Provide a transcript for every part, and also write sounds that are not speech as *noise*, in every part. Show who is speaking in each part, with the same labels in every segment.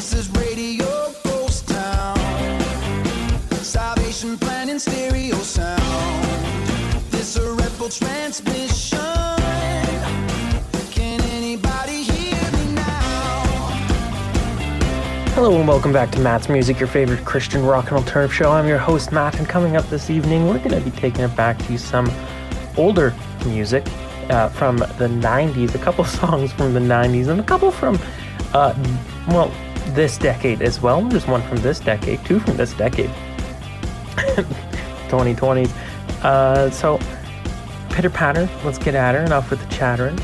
Speaker 1: This is Radio Ghost Town. Salvation Plan in stereo sound. This a transmission.
Speaker 2: Hello and welcome back to Matt's Music, your favorite Christian rock and alternative show. I'm your host Matt, and coming up this evening, we're going to be taking it back to some older music uh, from the 90s, a couple *laughs* songs from the 90s, and a couple from, uh, well, this decade as well. There's one from this decade, two from this decade, 2020s. Uh, so, pitter patter, let's get at her, enough with the chattering.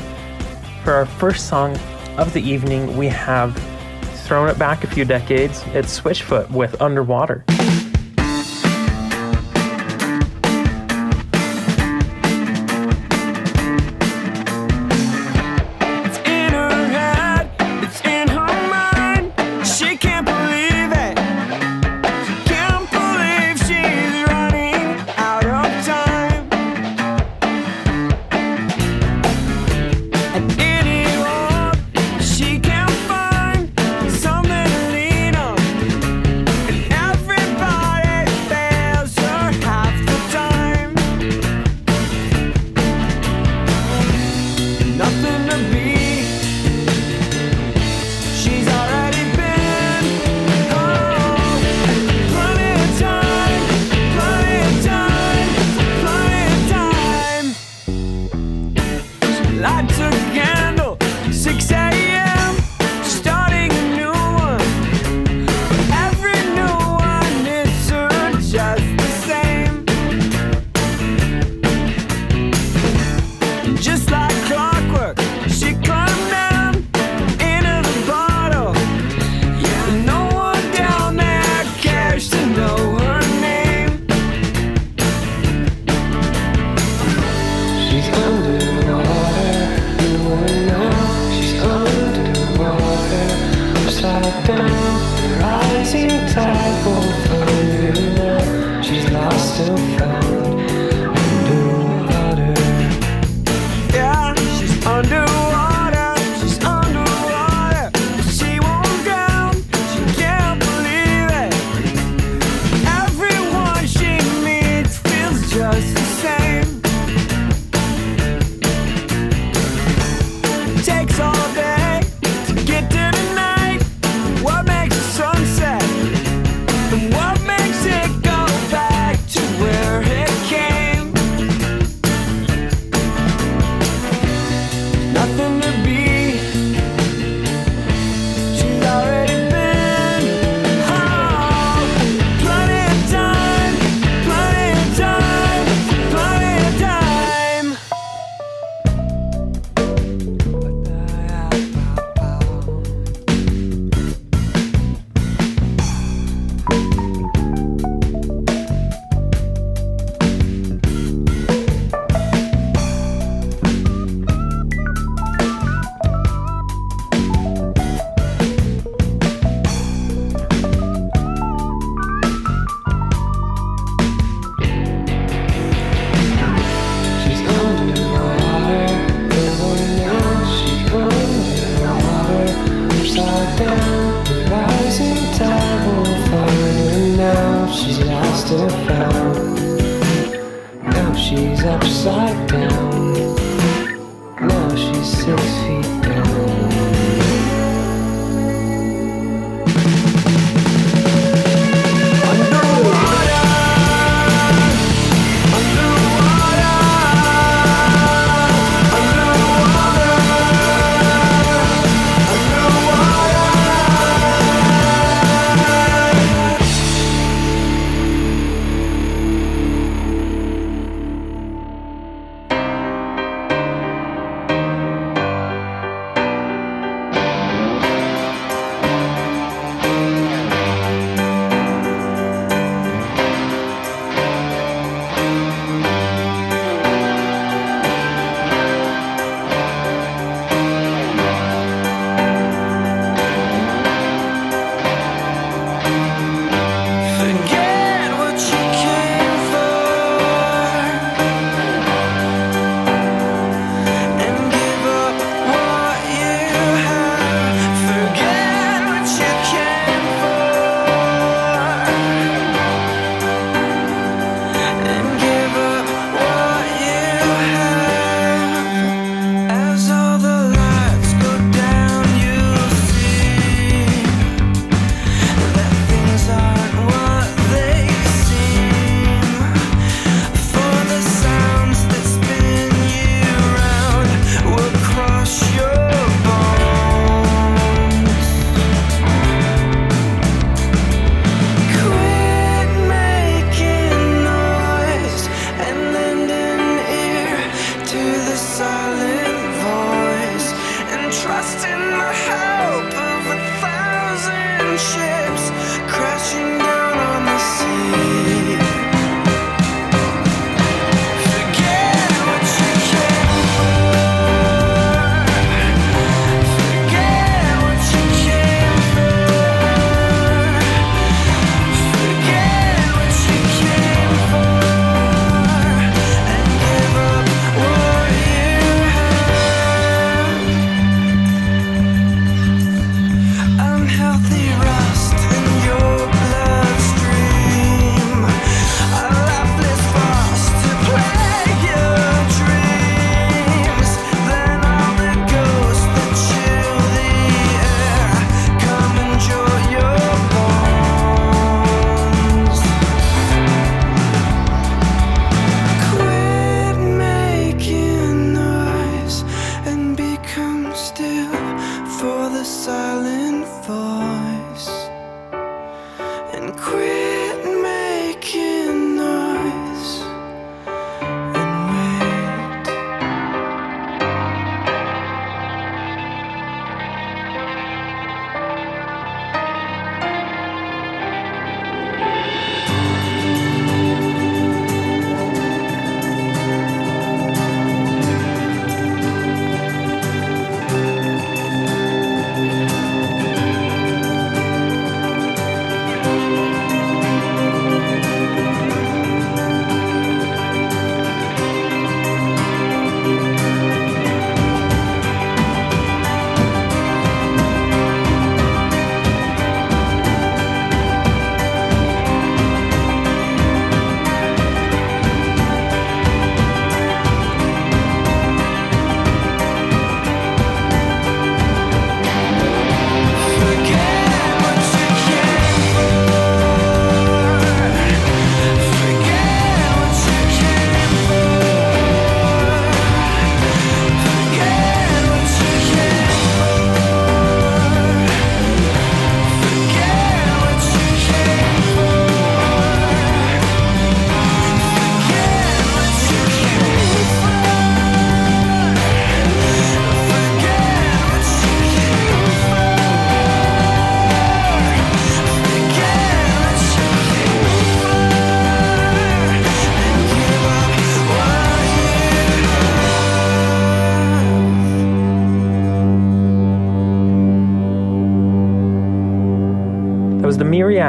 Speaker 2: For our first song of the evening, we have thrown it back a few decades. It's Switchfoot with Underwater.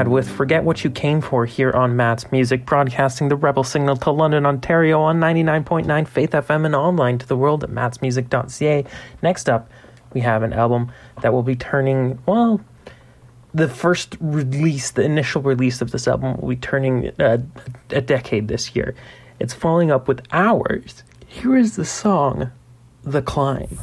Speaker 3: With Forget What You Came For here on Matt's Music, broadcasting the Rebel Signal to London, Ontario on 99.9 Faith FM and online to the world at mattsmusic.ca. Next up, we have an album that will be turning, well, the first release, the initial release of this album will be turning uh, a decade this year. It's following up with Hours. Here is the song, The Climb.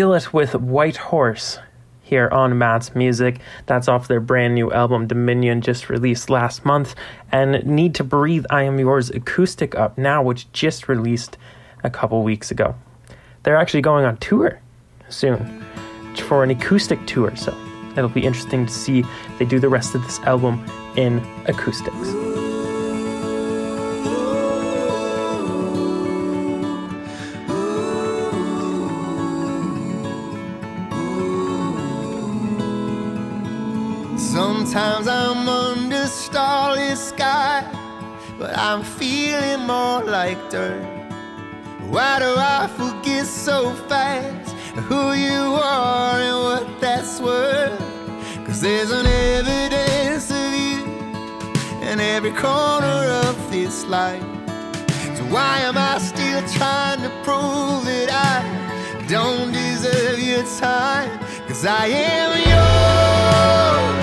Speaker 3: Skillet with White Horse here on Matt's Music. That's off their brand new album Dominion, just released last month. And Need to Breathe, I Am Yours Acoustic Up Now, which just released a couple weeks ago. They're actually going on tour soon for an acoustic tour, so it'll be interesting to see they do the rest of this album in acoustics.
Speaker 4: this sky, but I'm feeling more like dirt. Why do I forget so fast who you are and what that's worth? Cause there's an evidence of you in every corner of this life. So why am I still trying to prove that I don't deserve your time? Cause I am yours.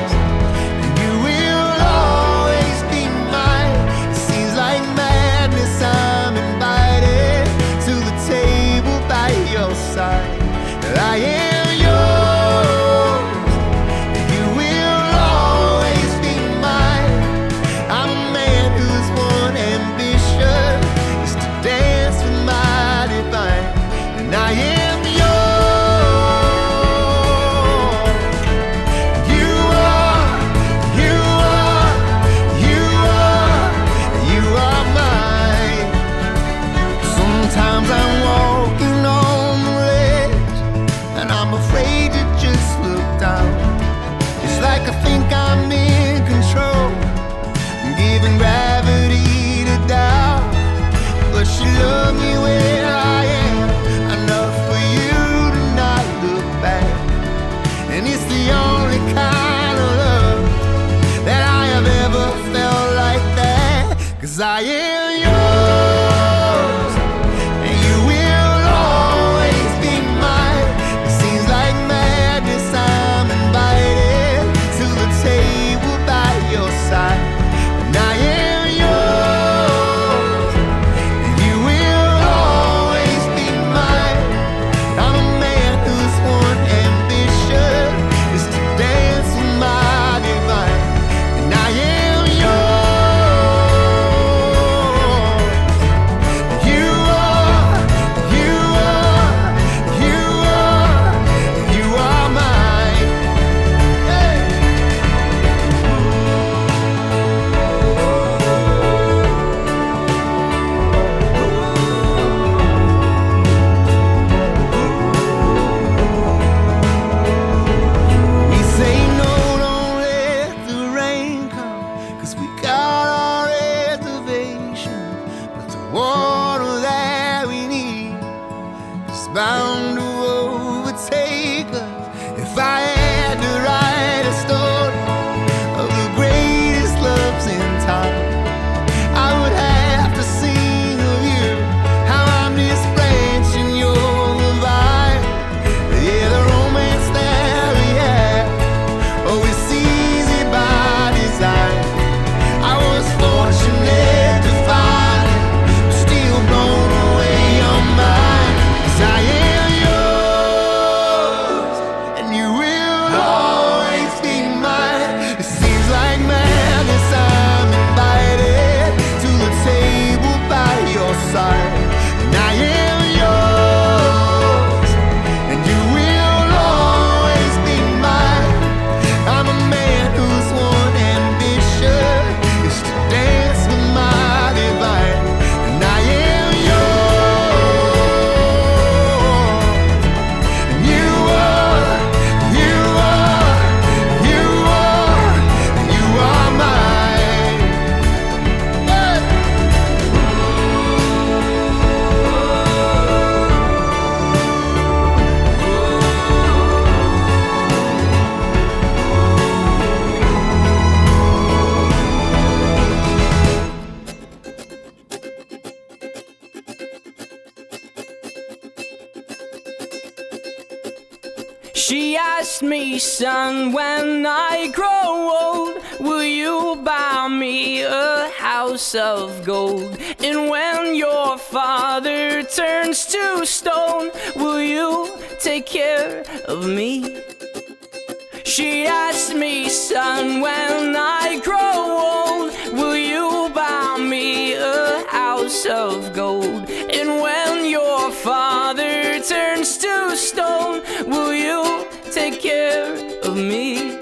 Speaker 4: Of
Speaker 5: gold? And when your father turns to stone, will you take care of me?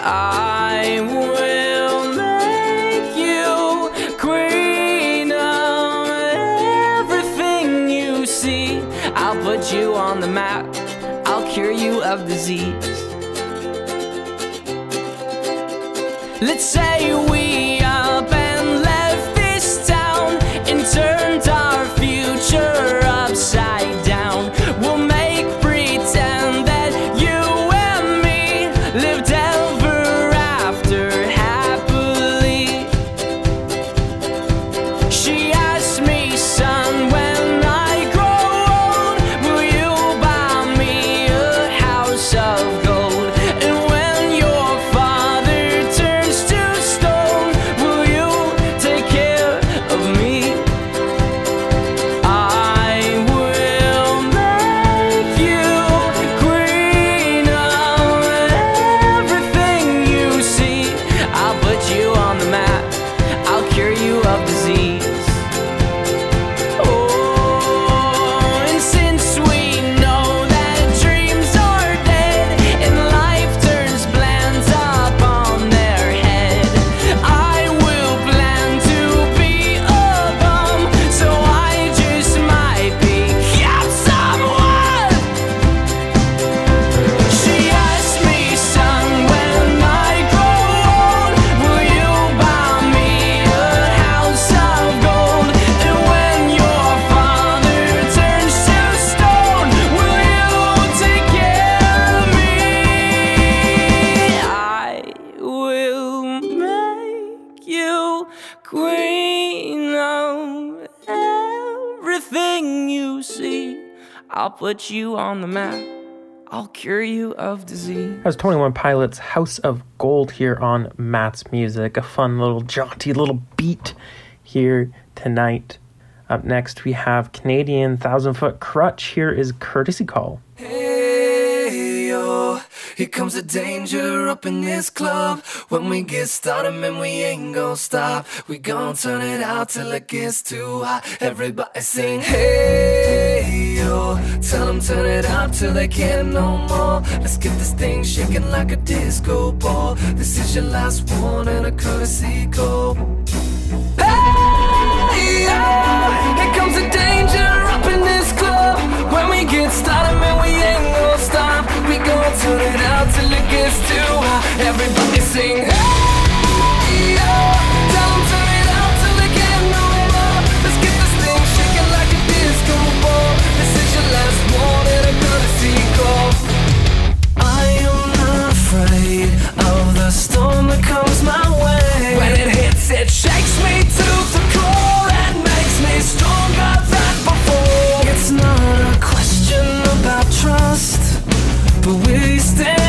Speaker 5: I will make you queen of everything you see. I'll put you on the map. I'll cure you of disease. Let's say we I'll put you on the map. I'll cure you of disease. That
Speaker 3: was 21 Pilots House of Gold here on Matt's Music. A fun little jaunty little beat here tonight. Up next, we have Canadian Thousand Foot Krutch. Here is Courtesy Call.
Speaker 2: Hey yo, here comes the danger up in this club. When we get started, man, we ain't gon' stop. We gon' turn it out till it gets too hot. Everybody sing, hey yo. Tell them turn it up till they can't no more. Let's get this thing shaking like a disco ball. This is your last one and a courtesy call. Hey, yeah. Here comes the danger up in this club. When we get started, man, we ain't gonna stop. We gon' turn it out till it gets too hot. Everybody sing, hey, I am not afraid of the storm that comes my way. When it hits, it shakes me to the core and makes me stronger than before. It's not a question about trust, but will you stand?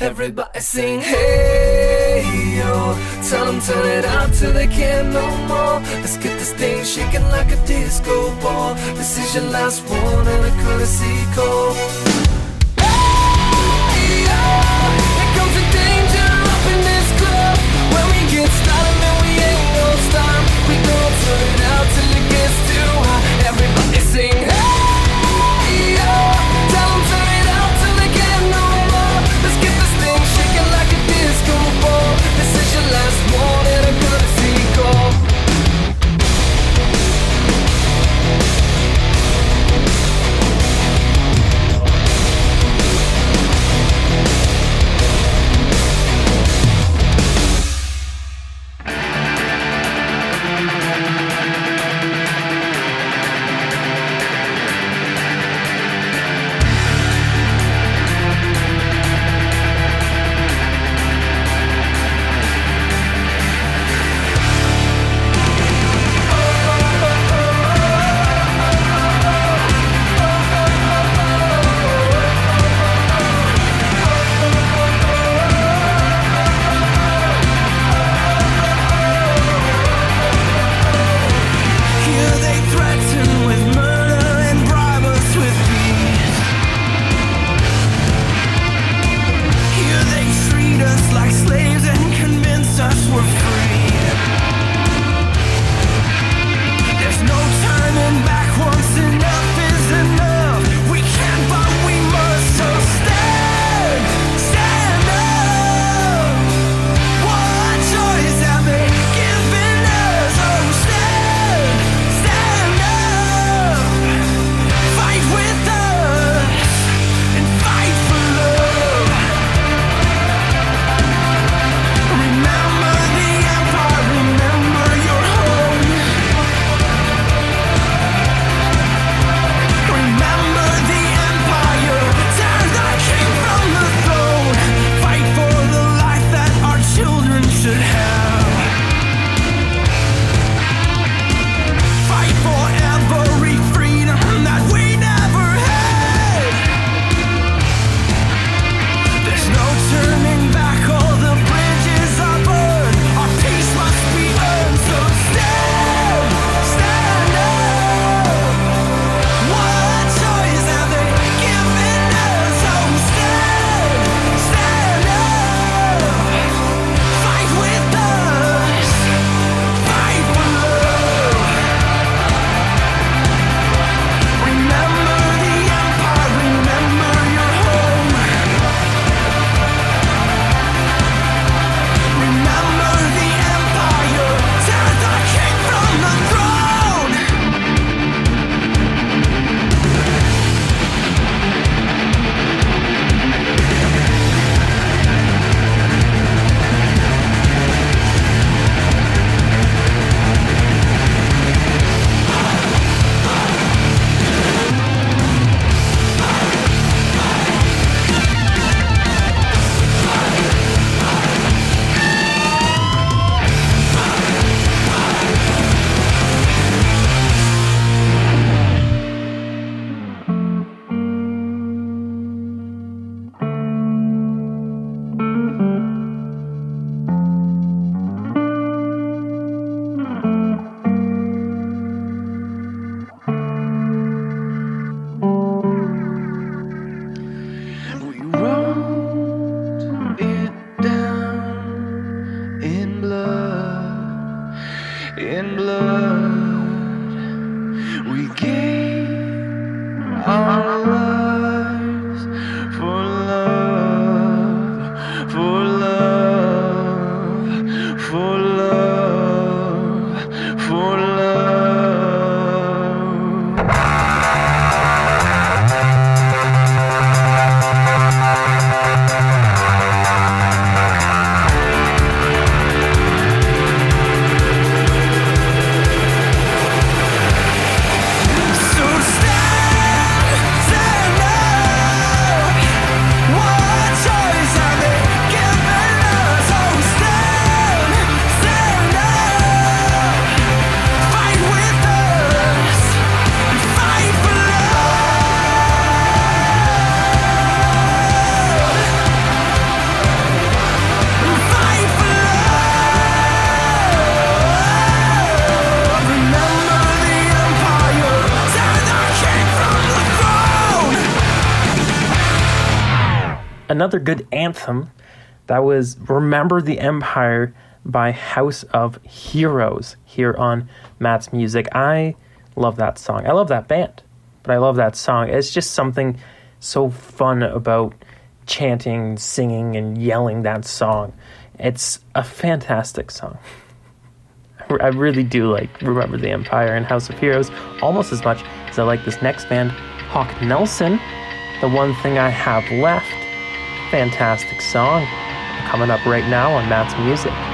Speaker 2: Everybody sing, hey yo. Tell them turn it up till they can't no more. Let's get this thing shaking like a disco ball. This is your last one and a courtesy call. Hey, yo, here comes the danger up in this club. When we get started, man, we ain't gon' stop. We gon' turn it out till
Speaker 6: another good anthem. That was Remember the Empire by House of Heroes here on Matt's Music. I love that song. I love that band, but I love that song. It's just something so fun about chanting, singing, and yelling that song. It's a fantastic song. I really do like Remember the Empire and House of Heroes almost as much as I like this next band, Hawk Nelson. The One Thing I Have Left. Fantastic song. Coming up right now on Matt's Music.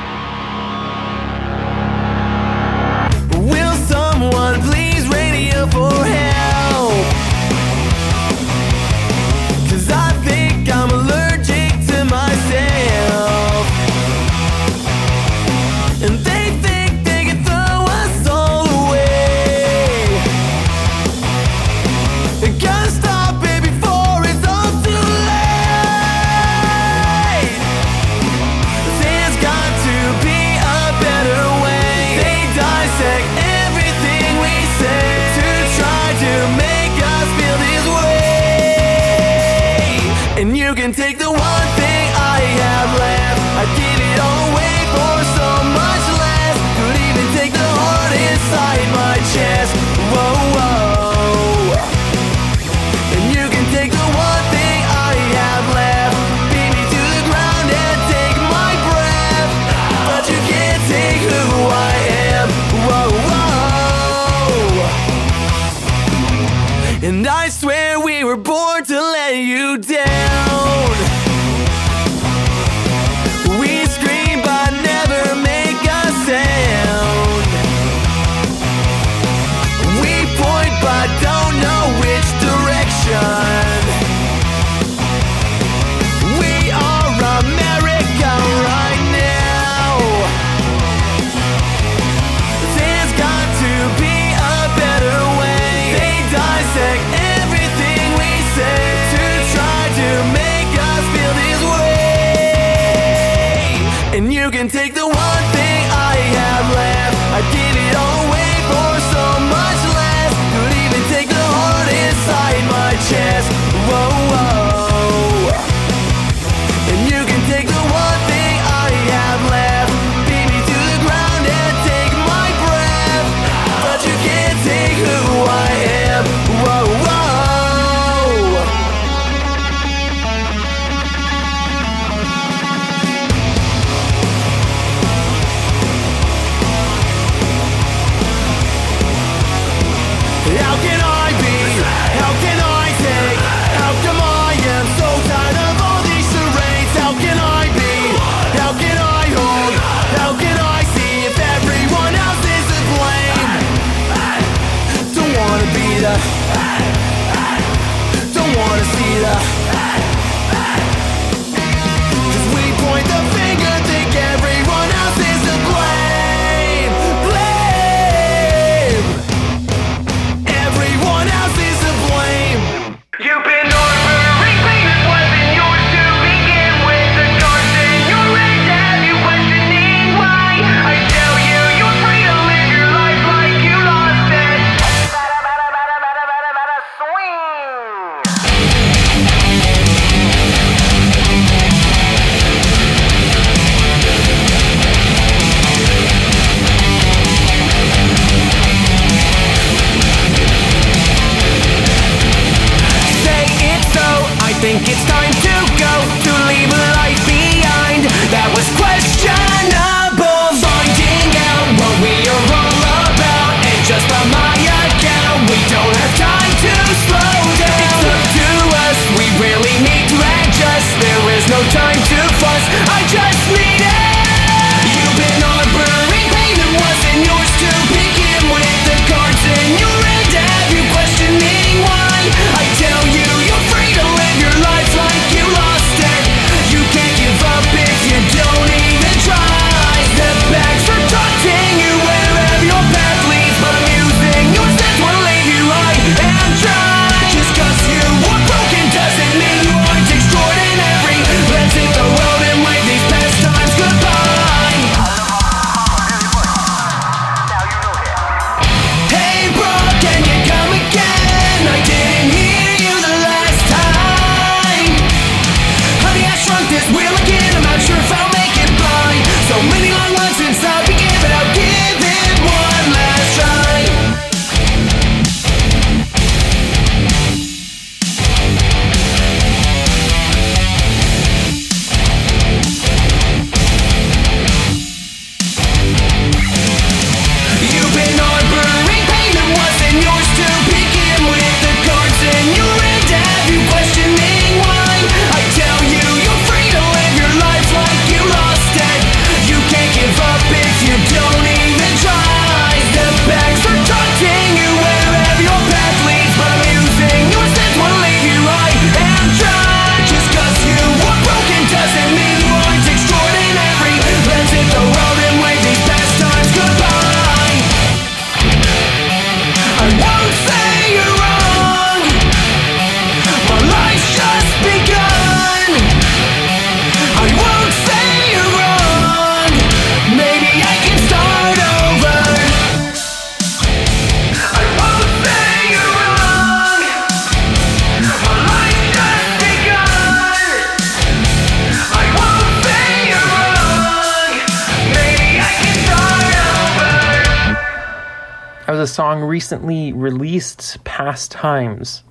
Speaker 3: song recently released, Past Times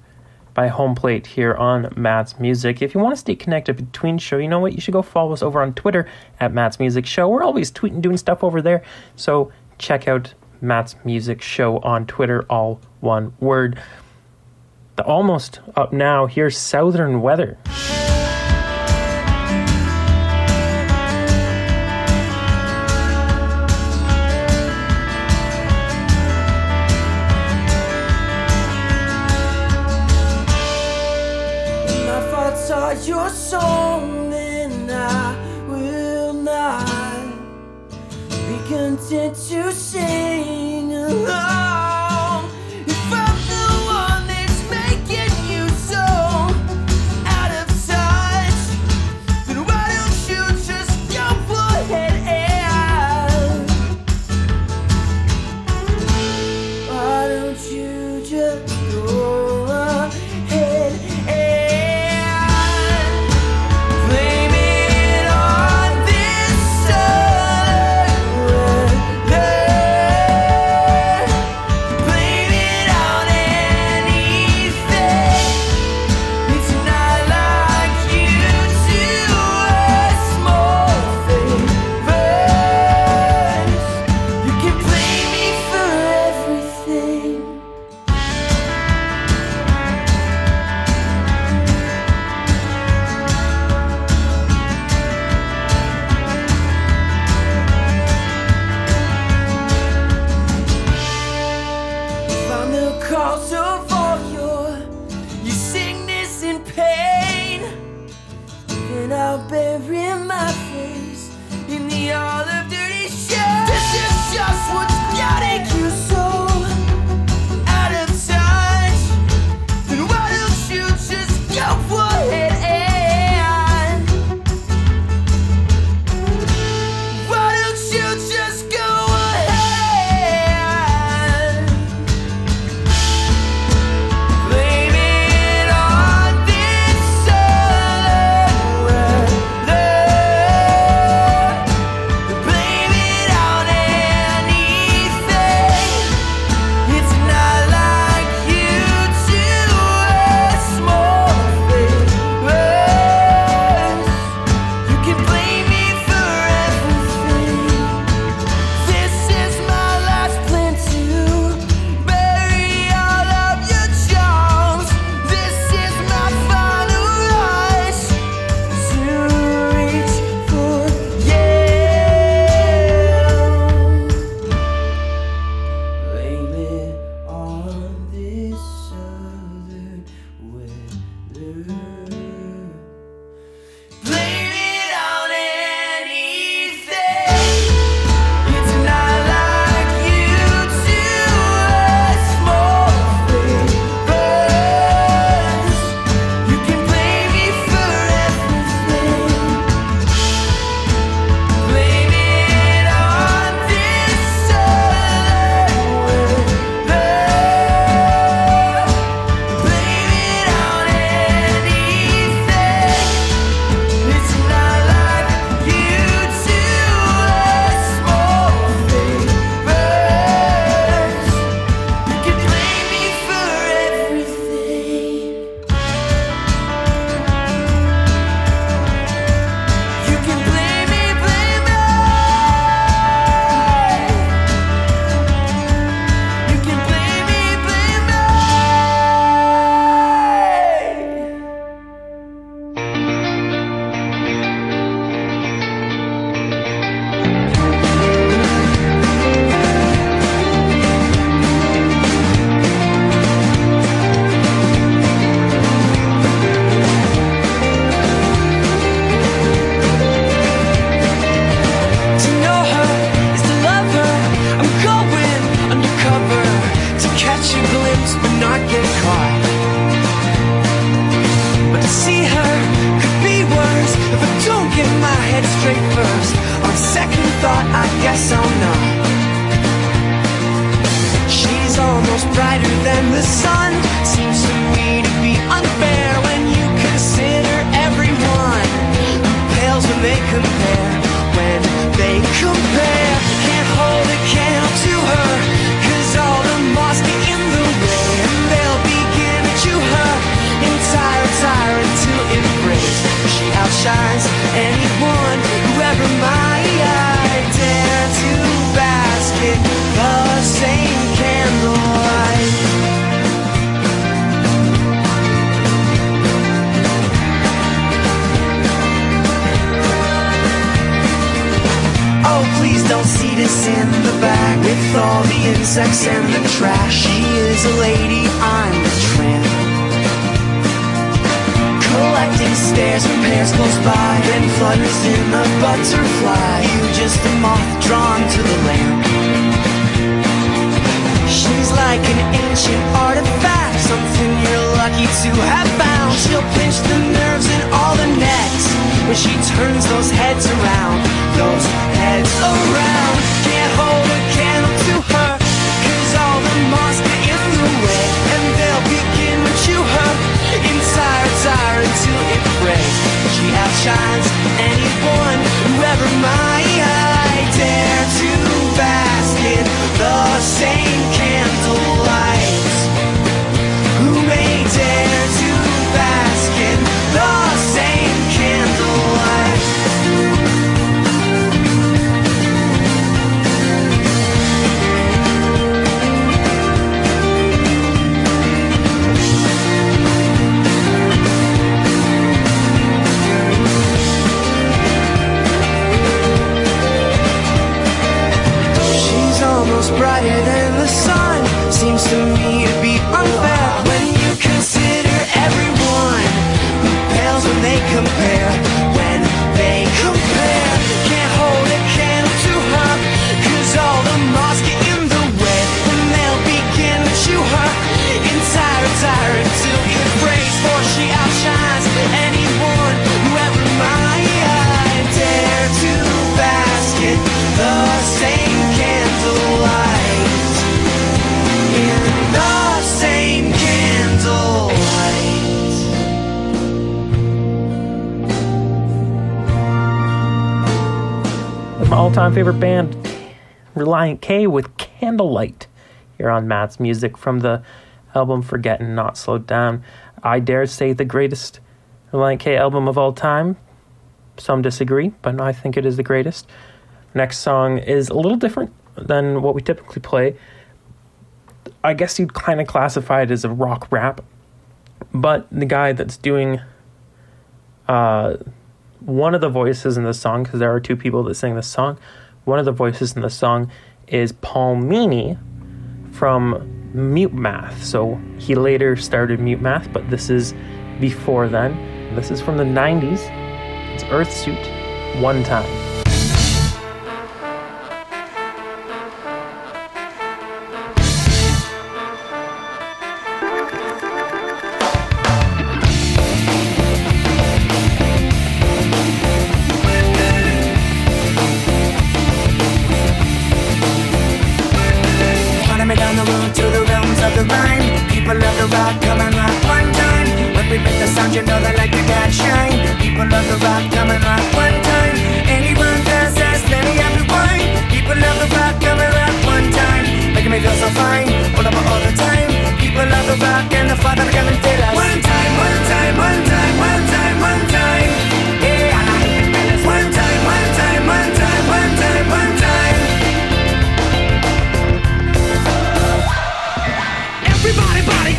Speaker 3: by Home Plate here on Matt's Music. If you want to stay connected between show, you know what? You should go follow us over on Twitter at Matt's Music Show. We're always tweeting, doing stuff over there. So check out Matt's Music Show on Twitter, all one word. The almost up now, here's Southern Weather.
Speaker 2: wanted to say the
Speaker 6: insects and the trash. She is a lady, I'm a tramp. Collecting stares from pairs close by, then flutters in a butterfly. You just a moth drawn to the lamp. She's like an ancient artifact, something you're lucky to have found. She'll pinch the nerves in all the necks when she turns those heads around. Those heads around. Can't hold a candle Outshines anyone who ever might. Brighter than the sun. Seems to me
Speaker 3: all-time favorite band, Relient K, with Candlelight. Here on Matt's music from the album Forget and Not Slow Down. I dare say the greatest Relient K album of all time. Some disagree, but I think it is the greatest. Next song is a little different than what we typically play. I guess you'd kind of classify it as a rock rap, but the guy that's doing uh, one of the voices in the song, because there are two people that sing this song, one of the voices in the song is Paul Meany from Mute Math. So he later started Mute Math, but this is before then. This is from the 90s. It's Earthsuit One Time.
Speaker 6: Like to catch shine. People love the rock, come and rock one time. Anyone passes, let me have the wine. People love the rock, come and rock one time. Making me feel so fine, all over all the time. People love the rock and the father come and tell us. One time, one time, one time, one time, one time.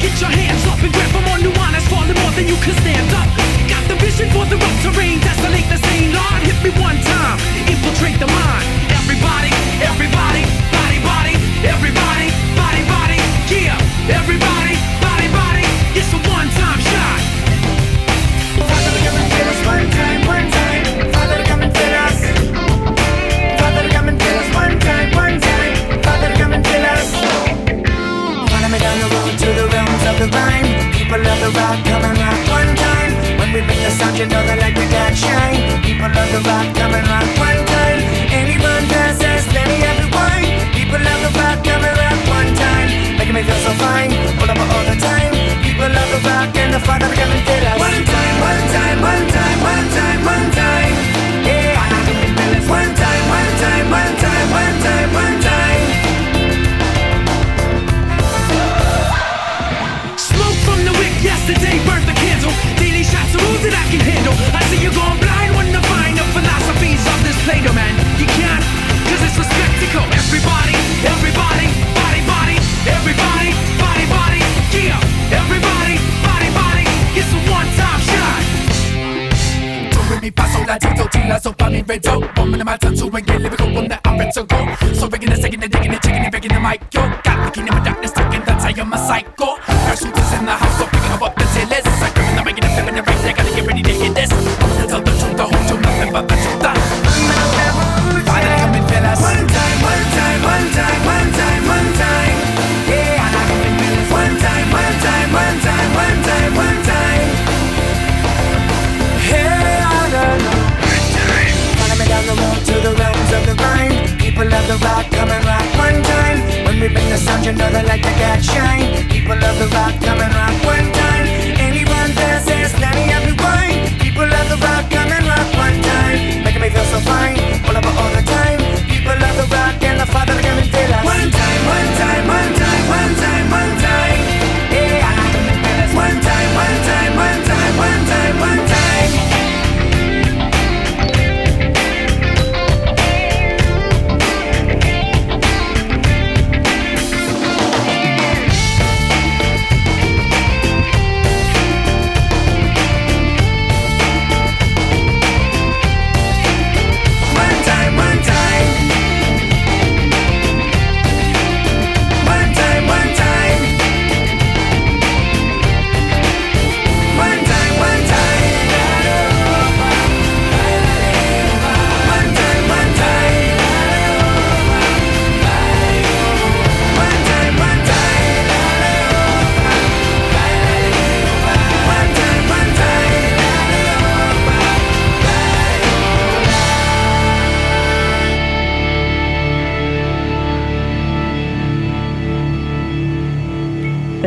Speaker 5: Get your hands up and grab the one that's falling more than you can stand up. Got the vision for the rough terrain, desolate the scene. Lord, hit me one time, infiltrate the mind. Everybody, everybody, body, body, everybody, body, body, yeah. Everybody,
Speaker 6: People love the rock, come and rock one time. When we make the sound, you know they like to get shine. People love the rock, come and rock one time. Anyone passes, let me have the wine. People love the rock, come and rock one time. Making me feel so fine, all over all the time. People love the rock and the father come and fill us. One time, one time, one time, one time, one time. Yeah, one time, one time, one time,
Speaker 5: the day burnt the candle. Daily shots of moves that I can handle. I see you going blind
Speaker 7: when to find the philosophies of this later, man. You can't, cause it's a spectacle. Everybody, everybody, body, body, everybody, body, body, yeah. Everybody, body, body, it's a one time shot. Mi paso la tito tila so pa mi redo Bumping in my tongue to and get lyrical on that I'm ready to go So rigging and second and digging and
Speaker 8: chicken and begging the mic yo Got the key in my darkness taking the how you're my psycho Parachutes in the house so we bring the sound, you know they like to get shine. People love the rock, come and rock one time. Anyone that says nanny every wine. People of the rock, come and rock one time. Making me feel so fine, all over all the time. People of the rock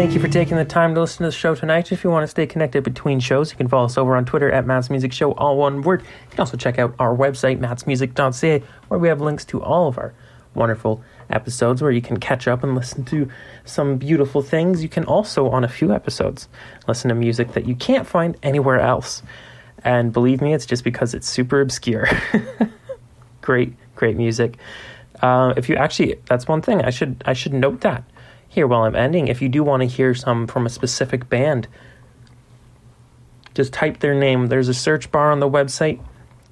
Speaker 3: Thank you for taking the time to listen to the show tonight. If you want to stay connected between shows, you can follow us over on Twitter at Matt's Music Show, all one word. You can also check out our website, mattsmusic.ca, where we have links to all of our wonderful episodes where you can catch up and listen to some beautiful things. You can also, on a few episodes, listen to music that you can't find anywhere else. And believe me, it's just because it's super obscure. *laughs* great, great music. Uh, if you actually, that's one thing I should I should note that here while I'm ending. If you do want to hear some from a specific band, just type their name. There's a search bar on the website.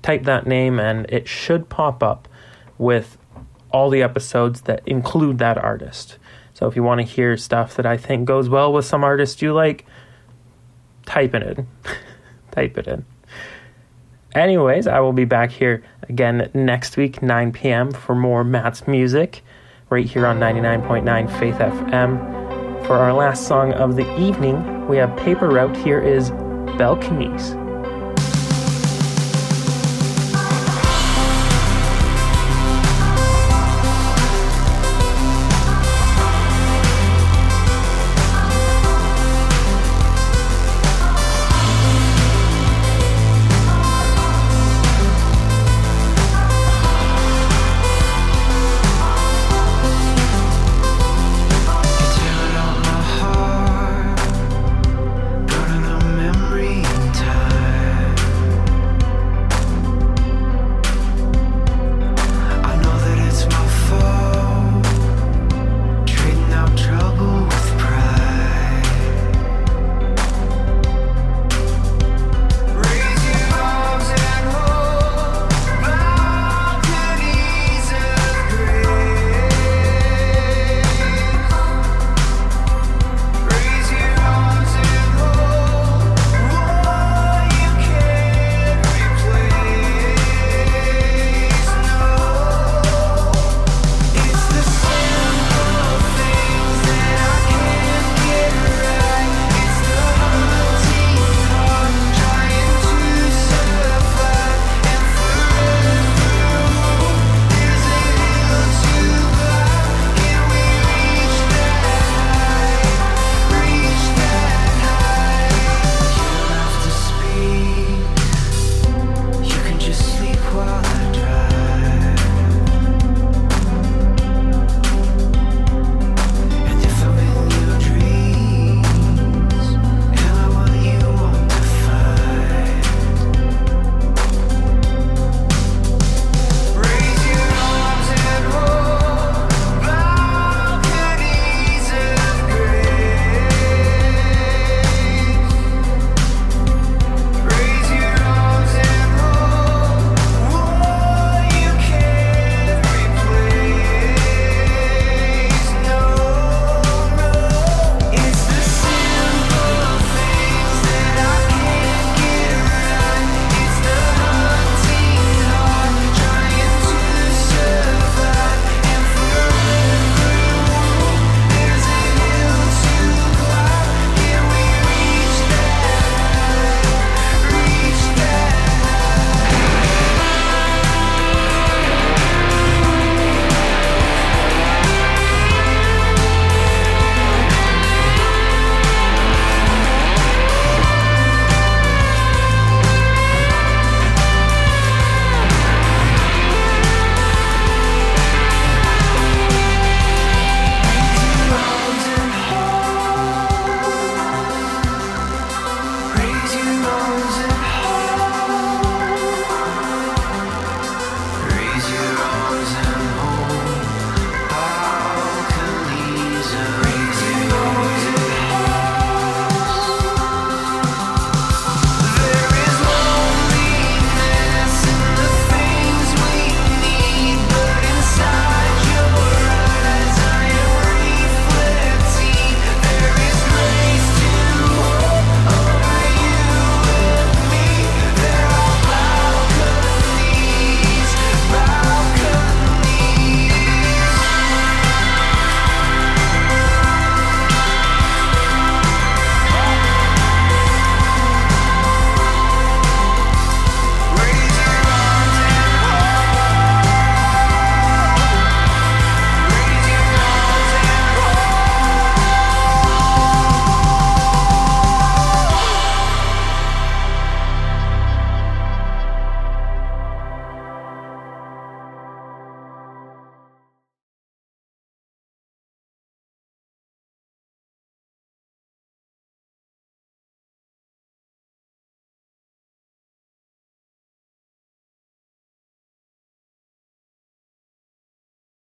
Speaker 3: Type that name, and it should pop up with all the episodes that include that artist. So if you want to hear stuff that I think goes well with some artist you like, type it in. *laughs* type it in. Anyways, I will be back here again next week, 9 p.m., for more Matt's music, right here on 99.9 Faith FM. For our last song of the evening, we have Paper Route. Here is Balconies.